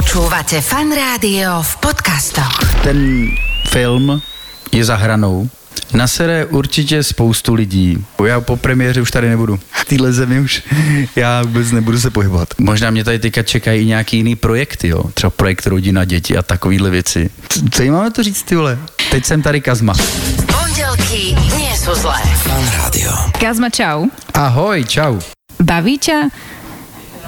Počúvate fan rádio v podcastoch. Ten film je za hranou. Na sere určitě spoustu lidí. Já po premiéře už tady nebudu. V téhle zemi už já vůbec nebudu se pohybovat. Možná mě tady teďka čekají i nějaký jiný projekty, jo. Třeba projekt Rodina, děti a takovýhle věci. Co jim máme to říct, ty vole? Teď jsem tady Kazma. Pondelky nie sú zlé. Fan Rádio. Kazma, čau. Ahoj, čau. Baví ťa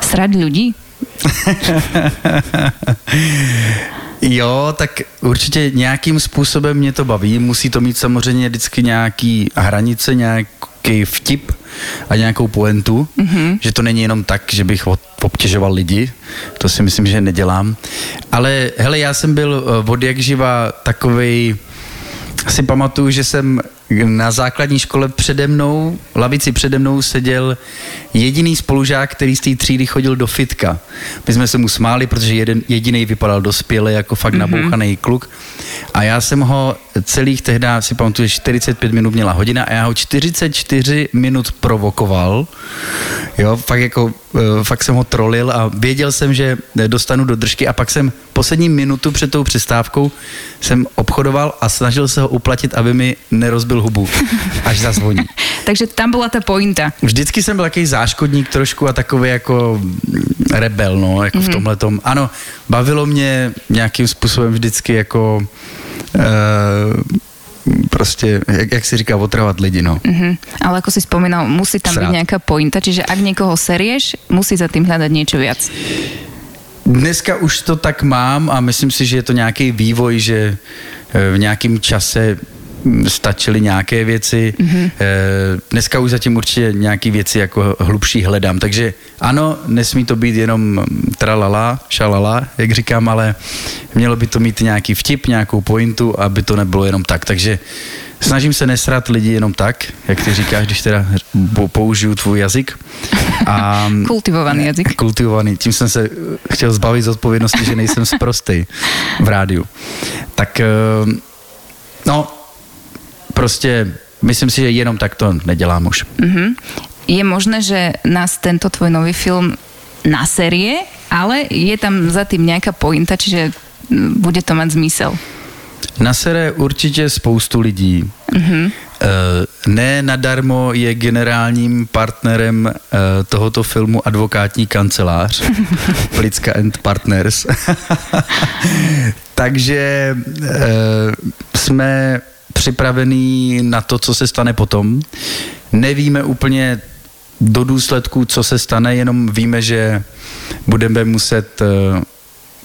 srať ľudí? Jo, tak určitě nějakým způsobem mě to baví. Musí to mít samozřejmě vždycky nějaký hranice, nějaký vtip a nějakou poentu, mm-hmm. že to není jenom tak, že bych obtěžoval lidi, to si myslím, že nedělám. Ale hele, já jsem byl eh, od jak živa takovej, si pamatuju, že jsem na základní škole přede mnou, lavici přede mnou seděl jediný spolužák, který z té třídy chodil do fitka. My jsme se mu smáli, protože jeden, jediný vypadal dospěle, jako fakt mm-hmm. nabouchaný kluk. A já jsem ho celých tehdy, si pamatuju, že 45 minut měla hodina a já ho 44 minut provokoval. Jo, fakt jako, fakt jsem ho trolil a věděl jsem, že dostanu do držky a pak jsem poslední minutu před tou přestávkou jsem obchodoval a snažil se ho uplatit, aby mi nerozbil hubu, až zazvoní. Takže tam bola tá pointa. Vždycky jsem byl takový záškodník trošku a takový jako mm, rebel, no, jako mm-hmm. v tomhle tom. Ano, bavilo mě nějakým způsobem vždycky jako uh, prostě, jak, jak si říká, otravovat lidi, no. Mhm. Ale ako si spomínal, musí tam Srát. byť nejaká pointa, čiže ak niekoho serieš, musí za tým hľadať niečo viac. Dneska už to tak mám a myslím si, že je to nějaký vývoj, že eh, v nějakém čase stačily nějaké věci. Mm-hmm. Dneska už zatím určitě nějaké věci jako hlubší hledám. Takže ano, nesmí to být jenom tralala, šalala, jak říkám, ale mělo by to mít nějaký vtip, nějakou pointu, aby to nebylo jenom tak. Takže snažím se nesrat lidi jenom tak, jak ty říkáš, když teda pou- použiju tvůj jazyk. A, Kultivovaný jazyk. kultivovaný. Tím jsem se chtěl zbavit z odpovědnosti, že nejsem sprostej v rádiu. Tak eh, no, prostě myslím si, že jenom tak to nedělám už. Mhm. Je možné, že nás tento tvoj nový film naserie, ale je tam za tým nejaká pointa, čiže bude to mať zmysel. Na sere určitě spoustu lidí. Mm-hmm. Ne nadarmo je generálním partnerem eh, tohoto filmu advokátní kancelář Plicka and Partners. Takže eh, jsme připravení na to, co se stane potom. Nevíme úplně do důsledku, co se stane, jenom víme, že budeme muset eh,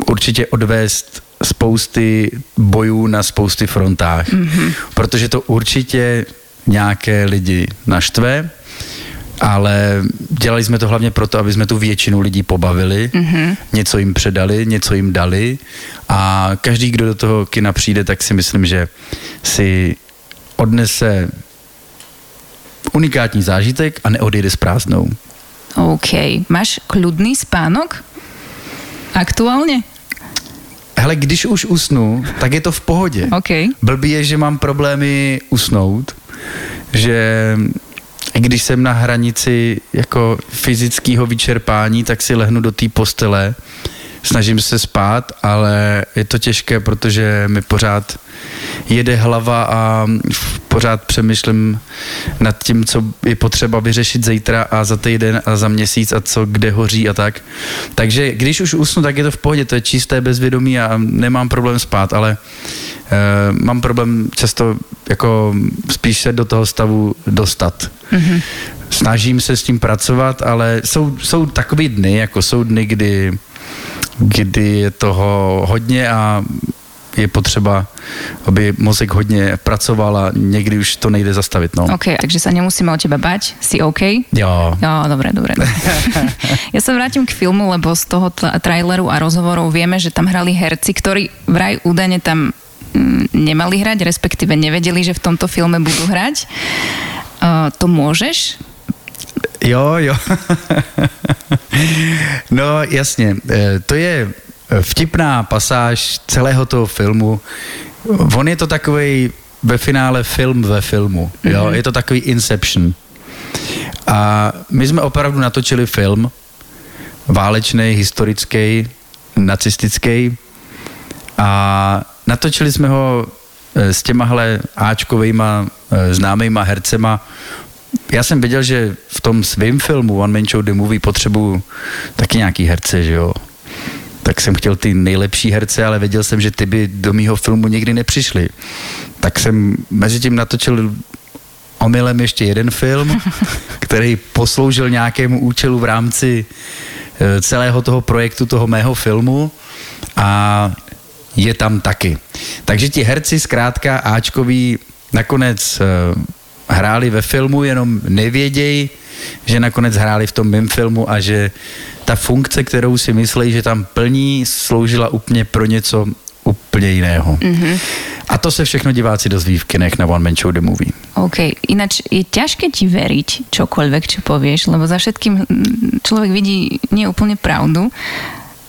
určitě odvést spousty bojů na spousty frontách, mm-hmm. protože to určitě nějaké lidi naštve, ale dělali jsme to hlavně proto, aby jsme tu většinu lidí pobavili, mm-hmm. něco jim předali, něco jim dali a každý, kdo do toho kina přijde, tak si myslím, že si odnese unikátní zážitek a neodjede s prázdnou. OK. Máš kľudný spánok? Aktuálne? Hele, když už usnu, tak je to v pohodě. OK. Blbý je, že mám problémy usnout, že když jsem na hranici jako fyzického vyčerpání, tak si lehnu do té postele, snažím se spát, ale je to těžké, protože mi pořád jede hlava a pořád přemýšlím nad tím, co je potřeba vyřešit zítra a za týden a za měsíc a co kde hoří a tak. Takže když už usnu, tak je to v pohodě, to je čisté bezvědomí a nemám problém spát, ale uh, mám problém často jako spíš se do toho stavu dostat. Mm-hmm. Snažím se s tím pracovat, ale jsou, jsou takový dny, jako jsou dny, kdy kdy je toho hodně a je potřeba, aby mozek hodně pracoval a někdy už to nejde zastavit. No. OK, takže sa nemusíme o teba bať. Si OK? Jo. Jo, dobre. dobre. ja sa vrátim k filmu, lebo z toho tra- traileru a rozhovorov vieme, že tam hrali herci, ktorí vraj údajne tam mm, nemali hrať, respektíve nevedeli, že v tomto filme budú hrať. Uh, to môžeš? Jo, jo. No jasně, eh, to je vtipná pasáž celého toho filmu. On je to takový ve finále film ve filmu. Jo? Mm-hmm. Je to takový Inception. A my jsme opravdu natočili film, válečný, historický, nacistický. A natočili jsme ho eh, s těmahle Ačkovejma eh, známejma hercema. Já jsem věděl, že v tom svém filmu One Man Show The Movie potřebuju taky nějaký herce, že jo. Tak jsem chtěl ty nejlepší herce, ale věděl jsem, že ty by do mýho filmu nikdy nepřišli. Tak jsem mezi tím natočil omylem ještě jeden film, který posloužil nějakému účelu v rámci eh, celého toho projektu, toho mého filmu a je tam taky. Takže ti herci zkrátka Ačkoví nakonec uh, hráli ve filmu, jenom nevědějí, že nakonec hráli v tom mém filmu a že ta funkce, kterou si myslí, že tam plní, sloužila úplně pro něco úplně jiného. Mm-hmm. A to se všechno diváci dozví v kinech na One Man Show The Movie. OK, ináč je ťažké ti veriť čokoľvek, čo povieš, lebo za všetkým mm, človek vidí nie úplne pravdu.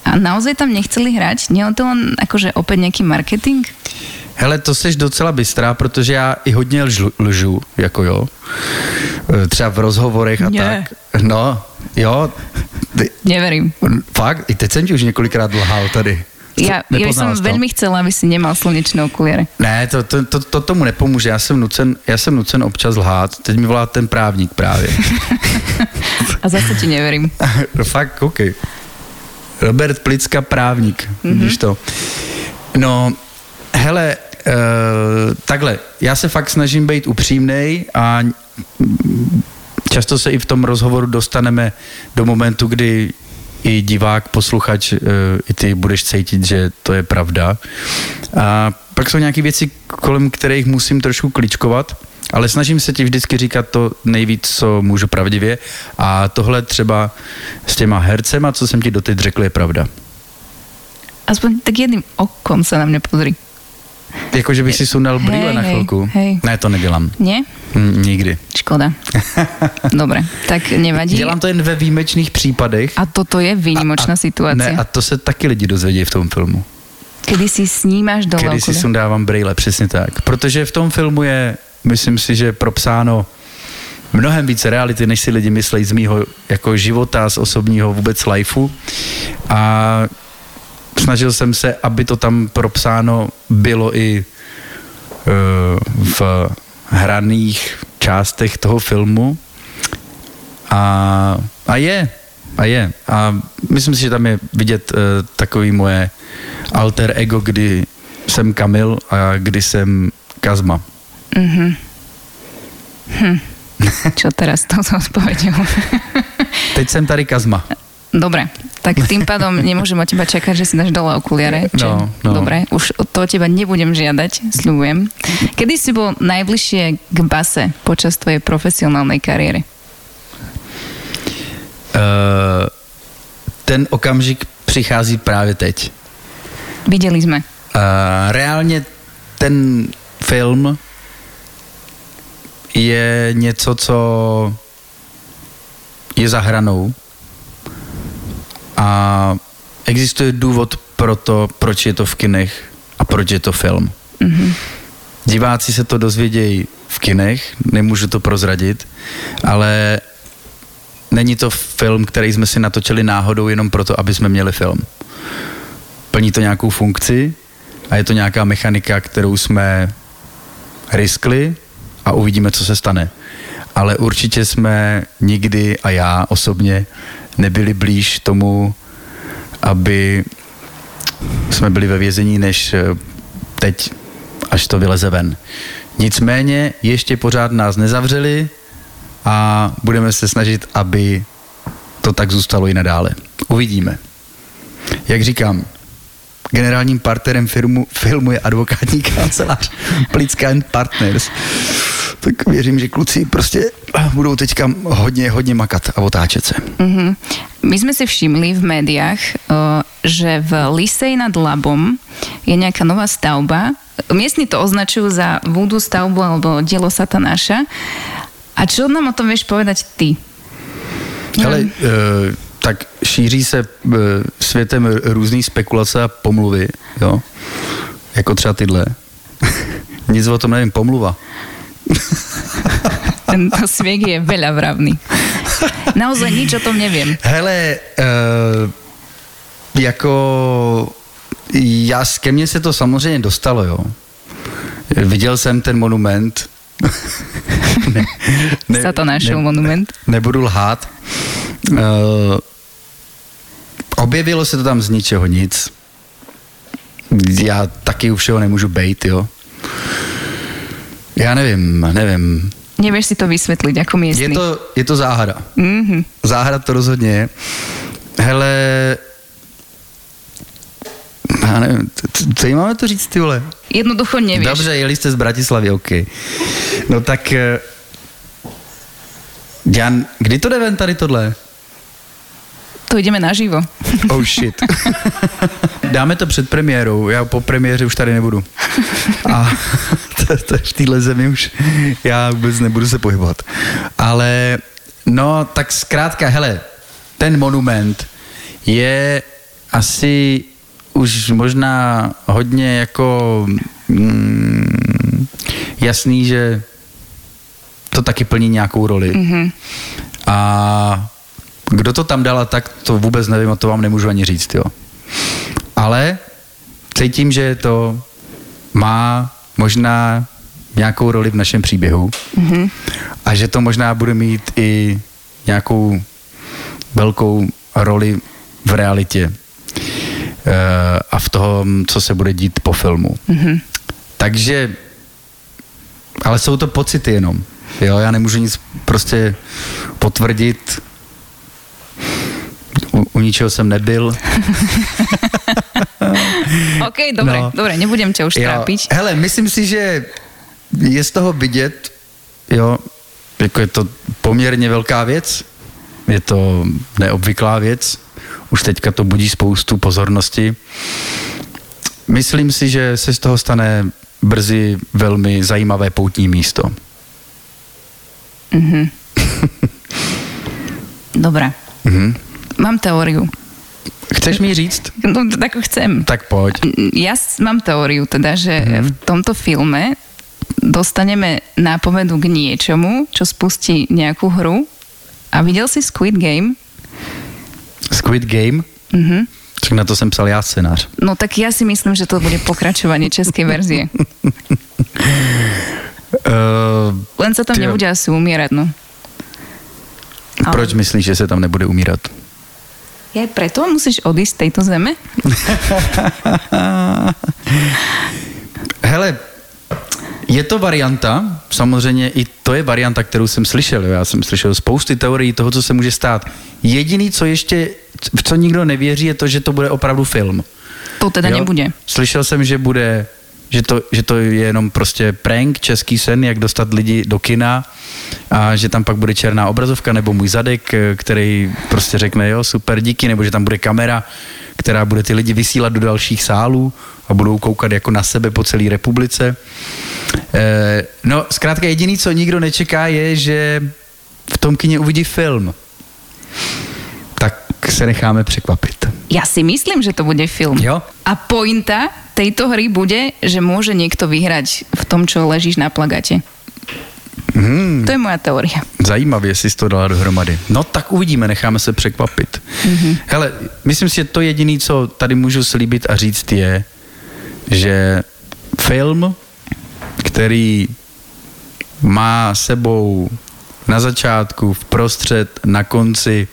A naozaj tam nechceli hrať? Nie je to len akože opäť nejaký marketing? Hele, to jsi docela bystrá, protože já i hodně lžu, lžu jako jo. E, Třeba v rozhovorech a Ne. tak. No, jo. Ty, Neverím. fakt, i teď jsem ti už několikrát lhal tady. Som jsi to? veľmi chcela, aby si nemal slnečné okuliare. Ne, to, to, to, to tomu nepomůže. Já jsem, nucen, já jsem nucen občas lhát. Teď mi volá ten právník právě. A zase ti neverím. no fakt, OK. Robert Plicka, právník. Mm-hmm. Vidíš to? No, hele, uh, takhle, já se fakt snažím být upřímnej a často se i v tom rozhovoru dostaneme do momentu, kdy i divák, posluchač, uh, i ty budeš cítit, že to je pravda. A pak jsou nějaké věci, kolem kterých musím trošku kličkovat, ale snažím se ti vždycky říkat to nejvíc, co můžu pravdivě. A tohle třeba s těma hercema, co jsem ti doteď řekl, je pravda. Aspoň tak jedným okom sa na mňa pozri. Jako, že bych si sundal brýle Hej, na hej, chvilku. hej. Ne, to nedělám. Nie? Hm, Nikdy. Škoda. Dobre, tak nevadí. Dělám to jen ve výjimečných případech. A toto je výnimočná situácia. Ne, a to se taky lidi dozvědí v tom filmu. Kedy si snímaš dole Kedy si sundávám brýle, přesně tak. Protože v tom filmu je, myslím si, že propsáno mnohem více reality, než si lidi myslejí z mýho jako života, z osobního vůbec lifeu. A snažil jsem se, aby to tam propsáno bylo i eh, v hraných částech toho filmu. A, a je, a je. A myslím si, že tam je vidět uh, takový moje alter ego, kdy jsem Kamil a kdy jsem Kazma. Čo teraz to odpovedou? Teď jsem tady Kazma. Dobre, tak tým pádom nemôžem od teba čakať, že si dáš dole okuliare. Čo, No, no. Dobre, už to od teba nebudem žiadať, sľubujem. Kedy si bol najbližšie k base počas tvojej profesionálnej kariéry? Uh, ten okamžik přichází právě teď. Videli sme. Uh, reálně ten film je něco, co je za hranou a existuje důvod pro to, proč je to v kinech a proč je to film. Mm-hmm. Diváci se to dozvědějí v kinech, nemůžu to prozradit, ale není to film, který jsme si natočili náhodou jenom proto, aby jsme měli film. Plní to nějakou funkci a je to nějaká mechanika, kterou jsme riskli a uvidíme, co se stane. Ale určitě jsme nikdy a já osobně nebyli blíž tomu, aby jsme byli ve vězení, než eh, teď, až to vyleze ven. Nicméně ještě pořád nás nezavřeli a budeme se snažit, aby to tak zůstalo i nadále. Uvidíme. Jak říkám, generálním partnerem firmu, filmu je advokátní kancelář Plicka Partners. Tak věřím, že kluci prostě budou teďka hodně, hodně makat a otáčet se. Mhm. My sme si všimli v médiách, eh, že v Lisej nad Labom je nejaká nová stavba. Miestni to označujú za vúdu stavbu alebo dielo Satanáša. A čo nám o tom vieš povedať ty? Hele, e, tak šíří se e, světem r- různý spekulace a pomluvy, jo? Jako třeba tyhle. Nic o tom nevím, pomluva. Tento sviek je veľa vravný. Naozaj nič o tom neviem. Hele, uh, jako já, ke mně se to samozřejmě dostalo, jo. Viděl jsem ten monument. ne, Za to našel ne, monument. Nebudu lhát. Uh, objevilo se to tam z ničeho nic. Já taky u všeho nemůžu bejt, jo. Já nevím, nevím. Nevieš si to vysvětlit jako místní. Je to, je to záhada. Mm-hmm. Záhada to rozhodně je. Hele, já nevím, co jim máme to říct, ty vole? Jednoducho nevíš. Dobře, jeli jste z Bratislavy, OK. No tak, Jan, eh, kdy to jde ven tady tohle? To jdeme naživo. Oh shit. Dáme to před premiérou, já po premiéře už tady nebudu. A to, to v téhle zemi už já vůbec nebudu se pohybovat. Ale no, tak zkrátka, hele, ten monument je asi už možná hodně jako mm, jasný, že to taky plní nějakou roli. Mm-hmm. A kdo to tam dala, tak to vůbec nevím a to vám nemůžu ani říct, jo. Ale cítím, že to má možná nějakou roli v našem příběhu mm-hmm. a že to možná bude mít i nějakou velkou roli v realitě uh, a v tom, co se bude dít po filmu. Mm-hmm. Takže, ale jsou to pocity jenom. Jo, já nemůžu nic prostě potvrdit, u, u ničeho jsem nebyl. OK, dobré, no. dobré, nebudem tě už trápit. Hele, myslím si, že je z toho vidět, jo, jako je to poměrně velká věc, je to neobvyklá věc, už teďka to budí spoustu pozornosti. Myslím si, že se z toho stane brzy velmi zajímavé poutní místo. Mhm. Dobré. Mhm. Mám teóriu. Chceš mi říct? No, tak chcem. Tak pojď. Ja mám teóriu teda, že mm-hmm. v tomto filme dostaneme nápovedu k niečomu, čo spustí nejakú hru. A viděl jsi Squid Game? Squid Game? Mhm. Tak na to jsem psal já scénář. No tak já si myslím, že to bude pokračování české verzie. uh, Len sa tam tyjo. nebude asi umírať, no. Ale... Proč myslíš, že se tam nebude umírat? Je preto musíš odísť z tejto zeme? Hele, je to varianta, samozřejmě i to je varianta, kterou jsem slyšel. Já jsem slyšel spousty teorií toho, co se může stát. Jediný, co ještě, v co nikdo nevěří, je to, že to bude opravdu film. To teda jo? nebude. Slyšel jsem, že bude že to, že to je jenom prostě prank, český sen, jak dostat lidi do kina a že tam pak bude černá obrazovka nebo můj zadek, který prostě řekne jo, super, díky, nebo že tam bude kamera, která bude ty lidi vysílat do dalších sálů a budou koukat jako na sebe po celé republice. E, no, zkrátka jediný, co nikdo nečeká, je, že v tom kině uvidí film. Tak se necháme překvapit. Já si myslím, že to bude film. Jo? A pointa tejto hry bude, že môže niekto vyhrať v tom, čo ležíš na plagate. Hmm. To je moja teorie. Zajímavě jsi to dala dohromady. No tak uvidíme, necháme se překvapit. Mm-hmm. Hele, myslím si, že to jediné, co tady můžu slíbit a říct je, že film, který má sebou na začátku, v prostřed, na konci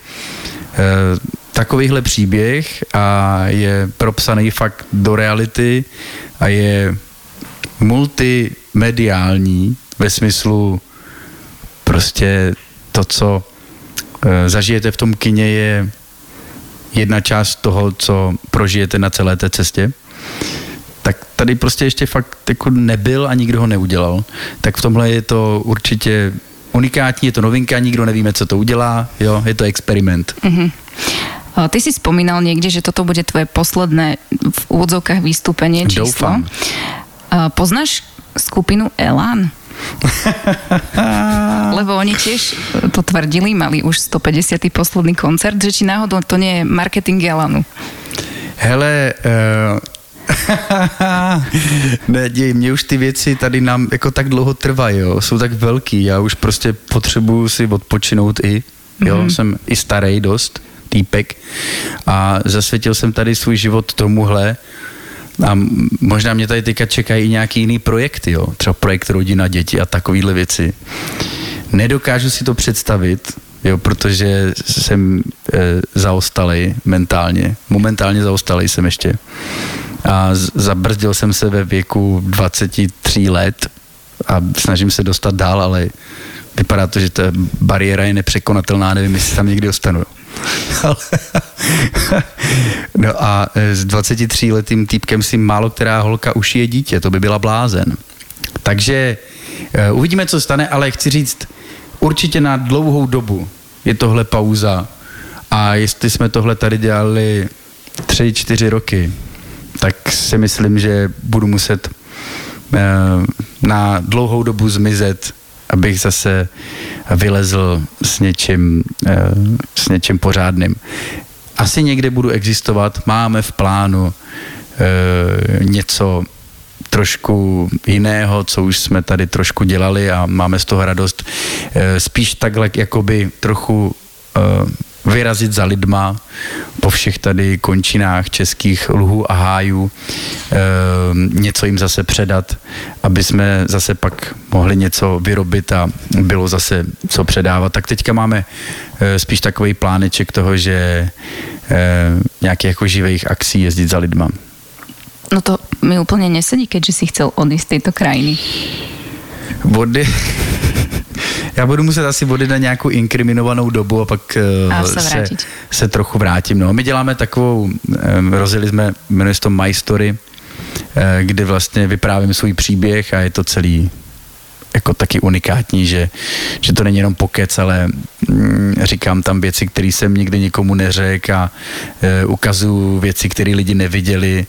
takovýhle příběh a je propsaný fakt do reality a je multimediální ve smyslu prostě to, co e, zažijete v tom kině, je jedna část toho, co prožijete na celé té cestě. Tak tady prostě ještě fakt jako nebyl a nikdo ho neudělal. Tak v tomhle je to určitě unikátní, je to novinka, nikdo nevíme, co to udělá, jo, je to experiment. Mm-hmm. Ty si spomínal niekde, že toto bude tvoje posledné v úvodzovkách vystúpenie číslo. Doufám. Poznáš skupinu Elan? Lebo oni tiež to tvrdili, mali už 150. posledný koncert, že či náhodou to nie je marketing Elanu. Hele, uh... ne, děj, mě už ty věci tady nám jako tak dlouho trvají, jo. jsou tak velký, já už prostě potřebuju si odpočinout i, jo, mm-hmm. jsem i starý dost, týpek a zasvětil jsem tady svůj život tomuhle a možná mě tady teďka čekají i nějaký jiný projekty, jo? třeba projekt rodina, děti a takovéhle věci. Nedokážu si to představit, jo, protože jsem e, zaostalý mentálně, momentálně zaostalý jsem ještě. A zabrzdil jsem se ve věku 23 let a snažím se dostat dál, ale vypadá to, že ta bariéra je nepřekonatelná, nevím, jestli tam někdy dostanu. no a e, s 23 letým týpkem si málo která holka ušije dítě, to by byla blázen. Takže e, uvidíme, co stane, ale chci říct, určitě na dlouhou dobu je tohle pauza a jestli jsme tohle tady dělali tři, čtyři roky, tak si myslím, že budu muset eh, na dlouhou dobu zmizet, abych zase vylezl s něčím, eh, s něčím pořádným. Asi někde budu existovat, máme v plánu eh, něco trošku jiného, co už jsme tady trošku dělali a máme z toho radost. Spíš takhle jakoby trochu vyrazit za lidma po všech tady končinách českých luhů a hájů, eh, něco jim zase předat, aby jsme zase pak mohli něco vyrobit a bylo zase co předávat. Tak teďka máme eh, spíš takový pláneček toho, že eh, nějakých jako živých akcí jezdit za lidma. No to mi úplne nesedí, keďže si chcel odísť z tejto krajiny. Vody. Já budu muset asi vody na nějakou inkriminovanou dobu a pak A uh, se se, vrátit. se trochu vrátím. No. My děláme takovou, um, rozjeli jsme, jmenuje se to My Story, uh, kde vlastně vyprávím svůj příběh a je to celý jako taky unikátní, že, že to není jenom pokec, ale mm, říkám tam věci, které jsem nikdy nikomu neřekl a e, ukazuju věci, které lidi neviděli.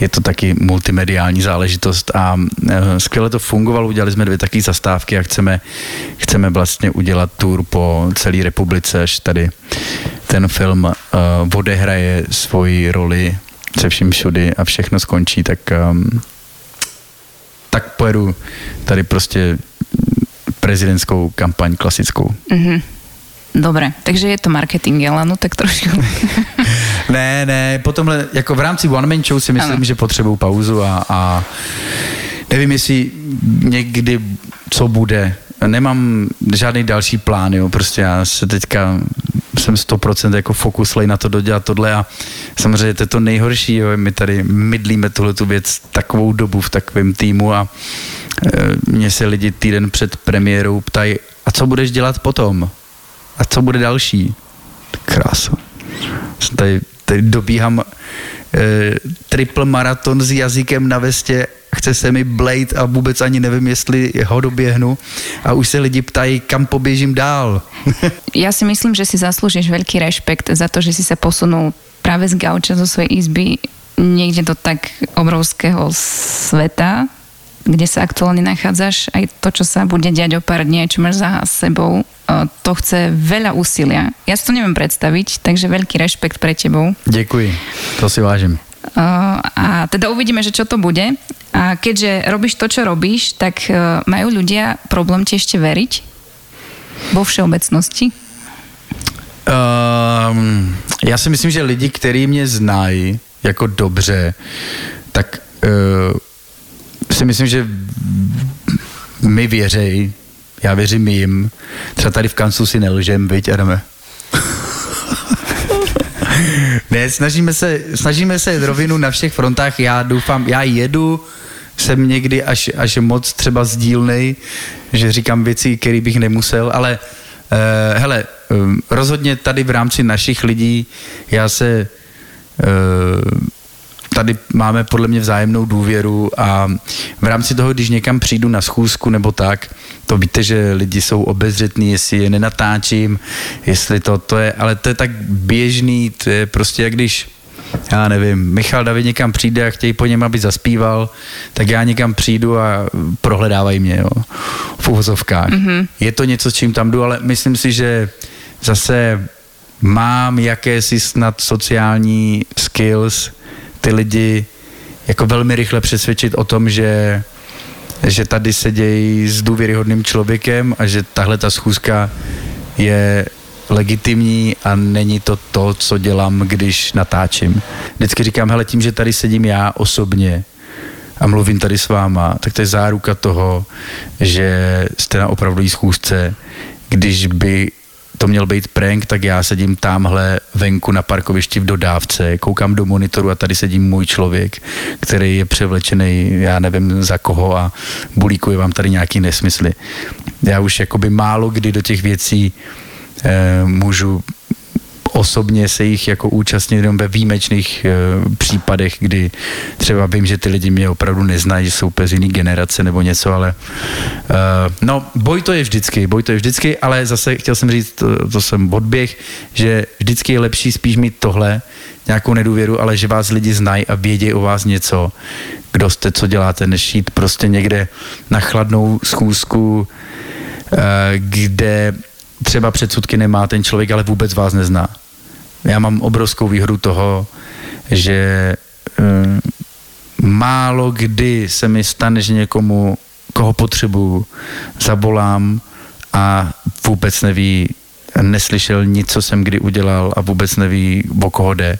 Je to taky multimediální záležitost a e, skvěle to fungovalo. Udělali jsme dvě takové zastávky a chceme, chceme vlastně udělat tour po celé republice, až tady ten film e, odehraje svoji roli se vším všudy a všechno skončí, tak um, tak pojedu tady prostě prezidentskou kampaň klasickou. Mhm. Dobre, takže je to marketing, ale no tak trošku. Ne, ne, po tomhle, jako v rámci One Man Show si myslím, ano. že potřebuju pauzu a, a nevím, jestli někdy co bude. Nemám žádný další plán, jo, prostě já se teďka jsem 100% jako fokuslej na to dodělat tohle a samozřejmě to je to nejhorší, jo, my tady mydlíme tuhle tu věc takovou dobu v takovém týmu a e, mě se lidi týden před premiérou ptají, a co budeš dělat potom? A co bude další? Krása. Jsem Tady, tady dobíhám e, triple maraton s jazykem na vestě, chce se mi Blade a vůbec ani nevím, jestli ho doběhnu. A už se lidi ptají, kam poběžím dál. Ja si myslím, že si zaslúžiš veľký rešpekt za to, že si sa posunul práve z gauča zo svojej izby niekde do tak obrovského sveta, kde sa aktuálne nachádzaš, aj to, čo sa bude diať o pár dní, čo máš za sebou, eh, to chce veľa úsilia. Ja si to neviem predstaviť, takže veľký rešpekt pre tebou. Děkuji, to si vážím. Uh, a teda uvidíme, že čo to bude. A keďže robíš to, čo robíš, tak uh, majú ľudia problém ti ešte veriť? Vo všeobecnosti? Um, já si myslím, že lidi, kteří mě znají jako dobře, tak uh, myslím, že mi věřej, já věřím jim. Třeba tady v kanclu si nelžem, viď, Adame? ne, snažíme se, snažíme se jet rovinu na všech frontách. Já doufám, já jedu, jsem někdy až, až moc třeba sdílnej, že říkám věci, které bych nemusel, ale uh, hele, um, rozhodně tady v rámci našich lidí já se uh, tady máme podle mě vzájemnou důvěru a v rámci toho, když někam přijdu na schůzku nebo tak, to víte, že lidi jsou obezřetní, jestli je nenatáčím, jestli to, to je, ale to je tak běžný, to je prostě jak když já nevím, Michal David někam přijde a chtějí po něm, aby zaspíval, tak já někam přijdu a prohledávají mě, jo, v uvozovkách. Mm-hmm. Je to něco, s čím tam jdu, ale myslím si, že zase mám jakési snad sociální skills, ty lidi jako velmi rychle přesvědčit o tom, že, že tady se dějí s důvěryhodným člověkem a že tahle ta schůzka je legitimní a není to to, co dělám, když natáčím. Vždycky říkám, hele, tím, že tady sedím já osobně, a mluvím tady s váma, tak to je záruka toho, že jste na opravdový schůzce. Když by to měl být prank, tak já sedím tamhle venku na parkovišti v dodávce, koukám do monitoru a tady sedím můj člověk, který je převlečený, já nevím za koho a bulíkuje vám tady nějaký nesmysly. Já už jakoby málo kdy do těch věcí eh, můžu osobně se jich jako účastnit jenom ve výjimečných e, případech, kdy třeba vím, že ty lidi mě opravdu neznají, že jsou úplně jiný generace nebo něco, ale e, no, boj to je vždycky, boj to je vždycky, ale zase chtěl jsem říct, to, to jsem odběh, že vždycky je lepší spíš mít tohle, nějakou nedůvěru, ale že vás lidi znají a vědí o vás něco, kdo jste, co děláte, než jít prostě někde na chladnou schůzku, e, kde třeba předsudky nemá ten člověk, ale vůbec vás nezná. Já mám obrovskou výhodu toho, že um, málo kdy se mi stane, že někomu, koho potřebuju, zabolám a vůbec neví, neslyšel nic, co jsem kdy udělal a vůbec neví, o koho jde.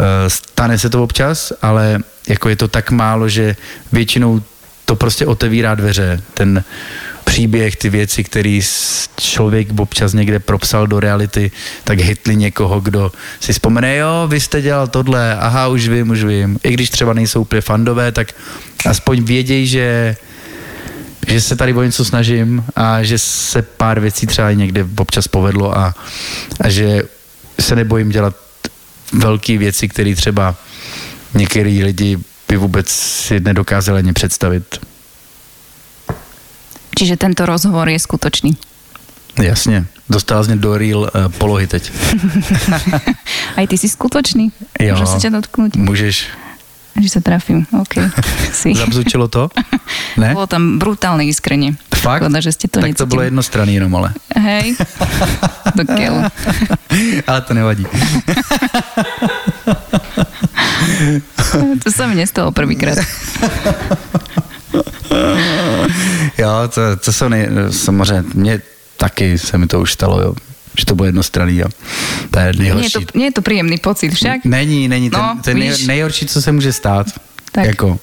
Eh, stane se to občas, ale jako je to tak málo, že většinou to prostě otevírá dveře. Ten příběh, ty věci, které člověk občas někde propsal do reality, tak hitli někoho, kdo si vzpomene, jo, vy jste dělal tohle, aha, už vím, už vím. I když třeba nejsou úplně fandové, tak aspoň vědějí, že že se tady o něco snažím a že se pár věcí třeba někde občas povedlo a, a že se nebojím dělat velké věci, které třeba některý lidi by vůbec si nedokázali ani představit. Čiže tento rozhovor je skutočný. Jasně, dostal z do real uh, polohy teď. Aj ty si skutočný? Jo, Můžu sa ťa dotknúť? Můžeš. Že sa trafím, OK. Zabzučilo to? Ne? Bolo tam brutálne iskrenie. Fakt? Škoda, že ste to tak to bylo jednostranný jenom, ale. Hej, do keľu. ale to nevadí. To sa mi nestalo prvýkrát. Jo, to, to jsou nej, samozřejmě, mně taky se mi to už stalo, jo. Že to bylo jednostranný, jo. To je Nie je, nejhorší. to, nie je to príjemný pocit však? Není, není. Ten, No, ten nej, nejhorší, co se může stát. Tak. Jako,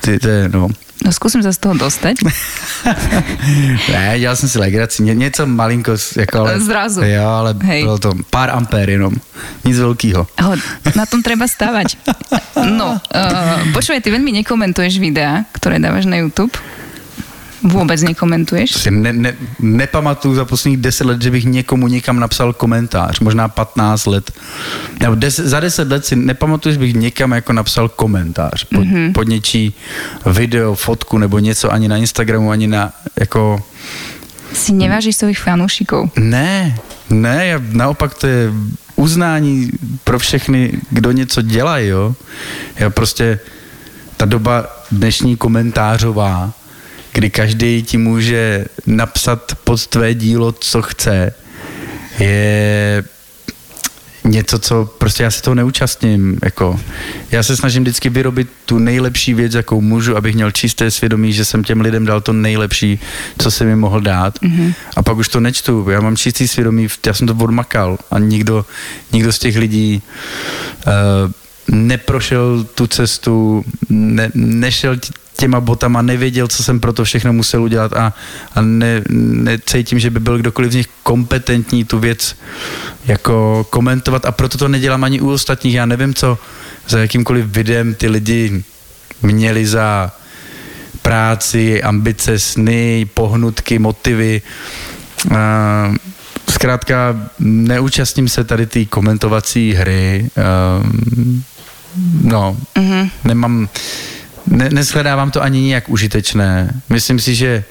ty, to je, no. No skúsim sa z toho dostať. Ne, dělal jsem si legraci, Ně, něco malinko, jako, ale, Zrazu. Jo, ale Hej. bylo to pár ampér jenom. Nic velkýho. Ale na tom treba stavať. No, uh, počúvaj, ty veľmi nekomentuješ videá, ktoré dávaš na YouTube. Vôbec nekomentuješ. Si ne, ne, nepamatuju za posledních 10 let, že bych někomu někam napsal komentář, možná 15 let. Nebo des, za 10 let si nepamatuju, že bych někam jako napsal komentář pod, mm-hmm. pod něčí video, fotku nebo něco ani na Instagramu, ani na jako... Si nevážiš svojich fanúšikov. Ne, ne, já, naopak to je uznání pro všechny, kdo něco dělá, jo. Já prostě, ta doba dnešní komentářová, kdy každý ti může napsat pod tvé dílo, co chce, je něco, co prostě já se toho neúčastním. Jako, já se snažím vždycky vyrobit tu nejlepší věc, jakou můžu, abych měl čisté svědomí, že jsem těm lidem dal to nejlepší, co jsem mi mohl dát. Mm-hmm. A pak už to nečtu. Já mám čistý svědomí, já jsem to odmakal a nikdo, nikdo z těch lidí uh, neprošel tu cestu, ne, nešel těma botama, nevěděl, co jsem pro to všechno musel udělat a, a ne, necítím, že by byl kdokoliv z nich kompetentní tu věc jako komentovat a proto to nedělám ani u ostatních. Já nevím, co za jakýmkoliv videem ty lidi měli za práci, ambice, sny, pohnutky, motivy. A zkrátka neúčastním se tady té komentovací hry. Um, no, mm-hmm. nemám, ne, neshledávám to ani nijak užitečné. Myslím si, že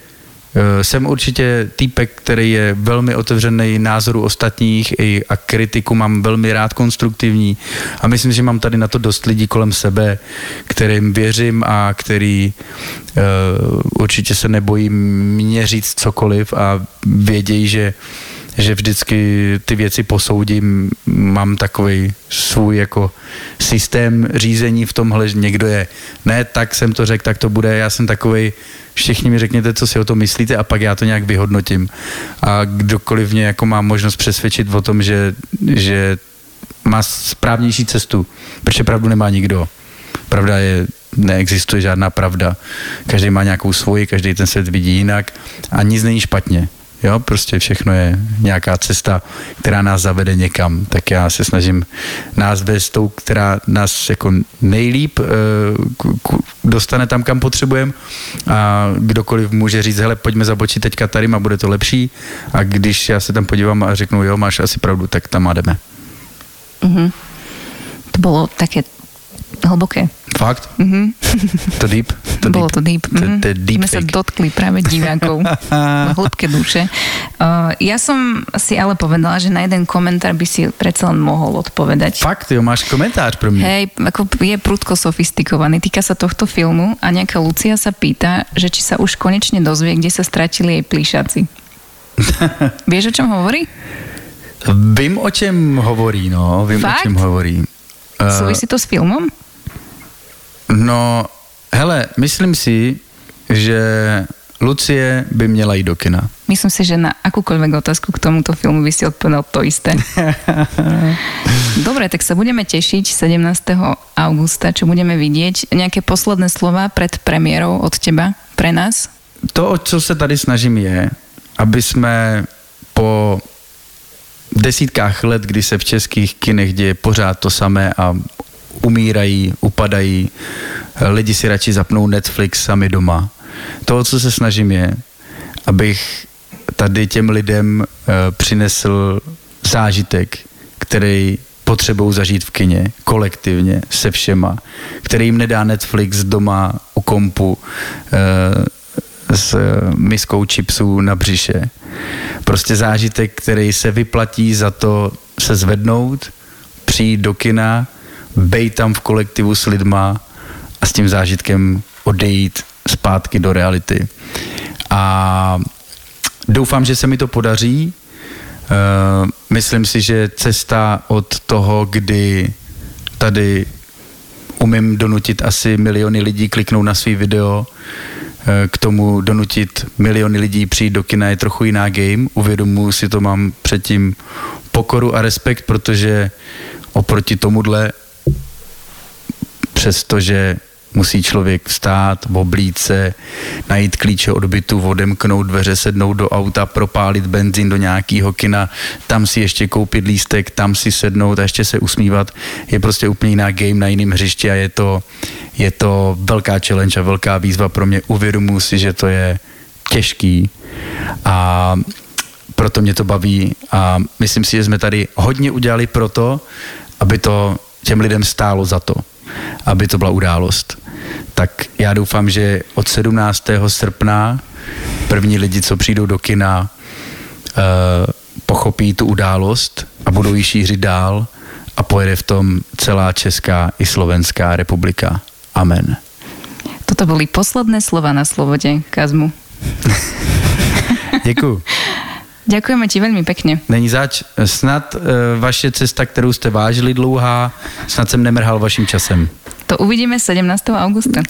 eh, jsem určitě týpek, který je velmi otevřený názoru ostatních i, a kritiku mám velmi rád konstruktivní a myslím, že mám tady na to dost lidí kolem sebe, kterým věřím a který uh, určitě se nebojí mě říct cokoliv a vědějí, že že vždycky ty věci posoudím, mám takový svůj jako systém řízení v tomhle, že někdo je, ne, tak jsem to řekl, tak to bude, já jsem takový, všichni mi řekněte, co si o tom myslíte a pak já to nějak vyhodnotím. A kdokoliv mě jako má možnost přesvědčit o tom, že, že má správnější cestu, protože pravdu nemá nikdo. Pravda je, neexistuje žádná pravda. Každý má nějakou svoji, každý ten svět vidí jinak a nic není špatně. Jo, prostě všechno je nějaká cesta, která nás zavede někam. Tak já se snažím nás vést tou, která nás jako nejlíp uh, dostane tam, kam potřebujeme. A kdokoliv může říct, hele, pojďme zabočit teďka tady a bude to lepší. A když já se tam podívám a řeknu, jo, máš asi pravdu, tak tam jdeme. Mm-hmm. To bylo také hlboké. Fakt? Mm-hmm. To deep? To Bolo deep. to deep. To, to deep My sa dotkli práve divákov hĺbke duše. Uh, ja som si ale povedala, že na jeden komentár by si predsa len mohol odpovedať. Fakt, jo, máš komentář pro mě. Hej, ako je prudko sofistikovaný, týka sa tohto filmu a nejaká Lucia sa pýta, že či sa už konečne dozvie, kde sa stratili jej plíšaci. Vieš, o čom hovorí? Vím, o čem hovorí, no. Vím, Fakt? o čem hovorí. Uh, Súvisí to s filmom? No, hele, myslím si, že Lucie by měla jít do kina. Myslím si, že na akúkoľvek otázku k tomuto filmu by si odpovedal to isté. Dobre, tak sa budeme tešiť 17. augusta, čo budeme vidieť. Nejaké posledné slova pred premiérou od teba pre nás? To, o co se tady snažím, je, aby jsme po desítkách let, kdy se v českých kinech děje pořád to samé a umírají, upadají, lidi si radši zapnou Netflix sami doma. To, co se snažím, je, abych tady těm lidem uh, přinesl zážitek, který potřebují zažít v kině, kolektivně, se všema, který jim nedá Netflix doma u kompu uh, s miskou čipsů na břiše. Prostě zážitek, který se vyplatí za to se zvednout, přijít do kina, bejt tam v kolektivu s lidma a s tím zážitkem odejít zpátky do reality. A doufám, že se mi to podaří. Uh, myslím si, že cesta od toho, kdy tady umím donutit asi miliony lidí kliknout na svý video, eh, k tomu donutit miliony lidí přijít do kina je trochu jiná game. Uvědomuji si to, mám předtím pokoru a respekt, protože oproti tomuhle přestože musí člověk vstát, oblít se, najít klíče od bytu, odemknout dveře, sednout do auta, propálit benzín do nějakého kina, tam si ještě koupit lístek, tam si sednout a ještě se usmívat, je prostě úplně jiná game na jiném hřišti a je to, je to velká challenge a velká výzva pro mě. Uvědomuji si, že to je těžký a proto mě to baví a myslím si, že jsme tady hodně udělali proto, aby to těm lidem stálo za to aby to byla událost. Tak já doufám, že od 17. srpna první lidi, co přijdou do kina, uh, pochopí tu událost a budou ji šířit dál a pojede v tom celá Česká i Slovenská republika. Amen. Toto byly posledné slova na Slobode, Kazmu. Děkuji. Ďakujeme ti veľmi pekne. Není zač. Snad e, vaše cesta, kterou jste vážili dlouhá, snad jsem nemrhal vaším časem. To uvidíme 17. augusta.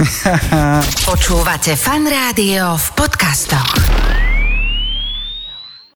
Počúvate Fan Rádio v podcastoch.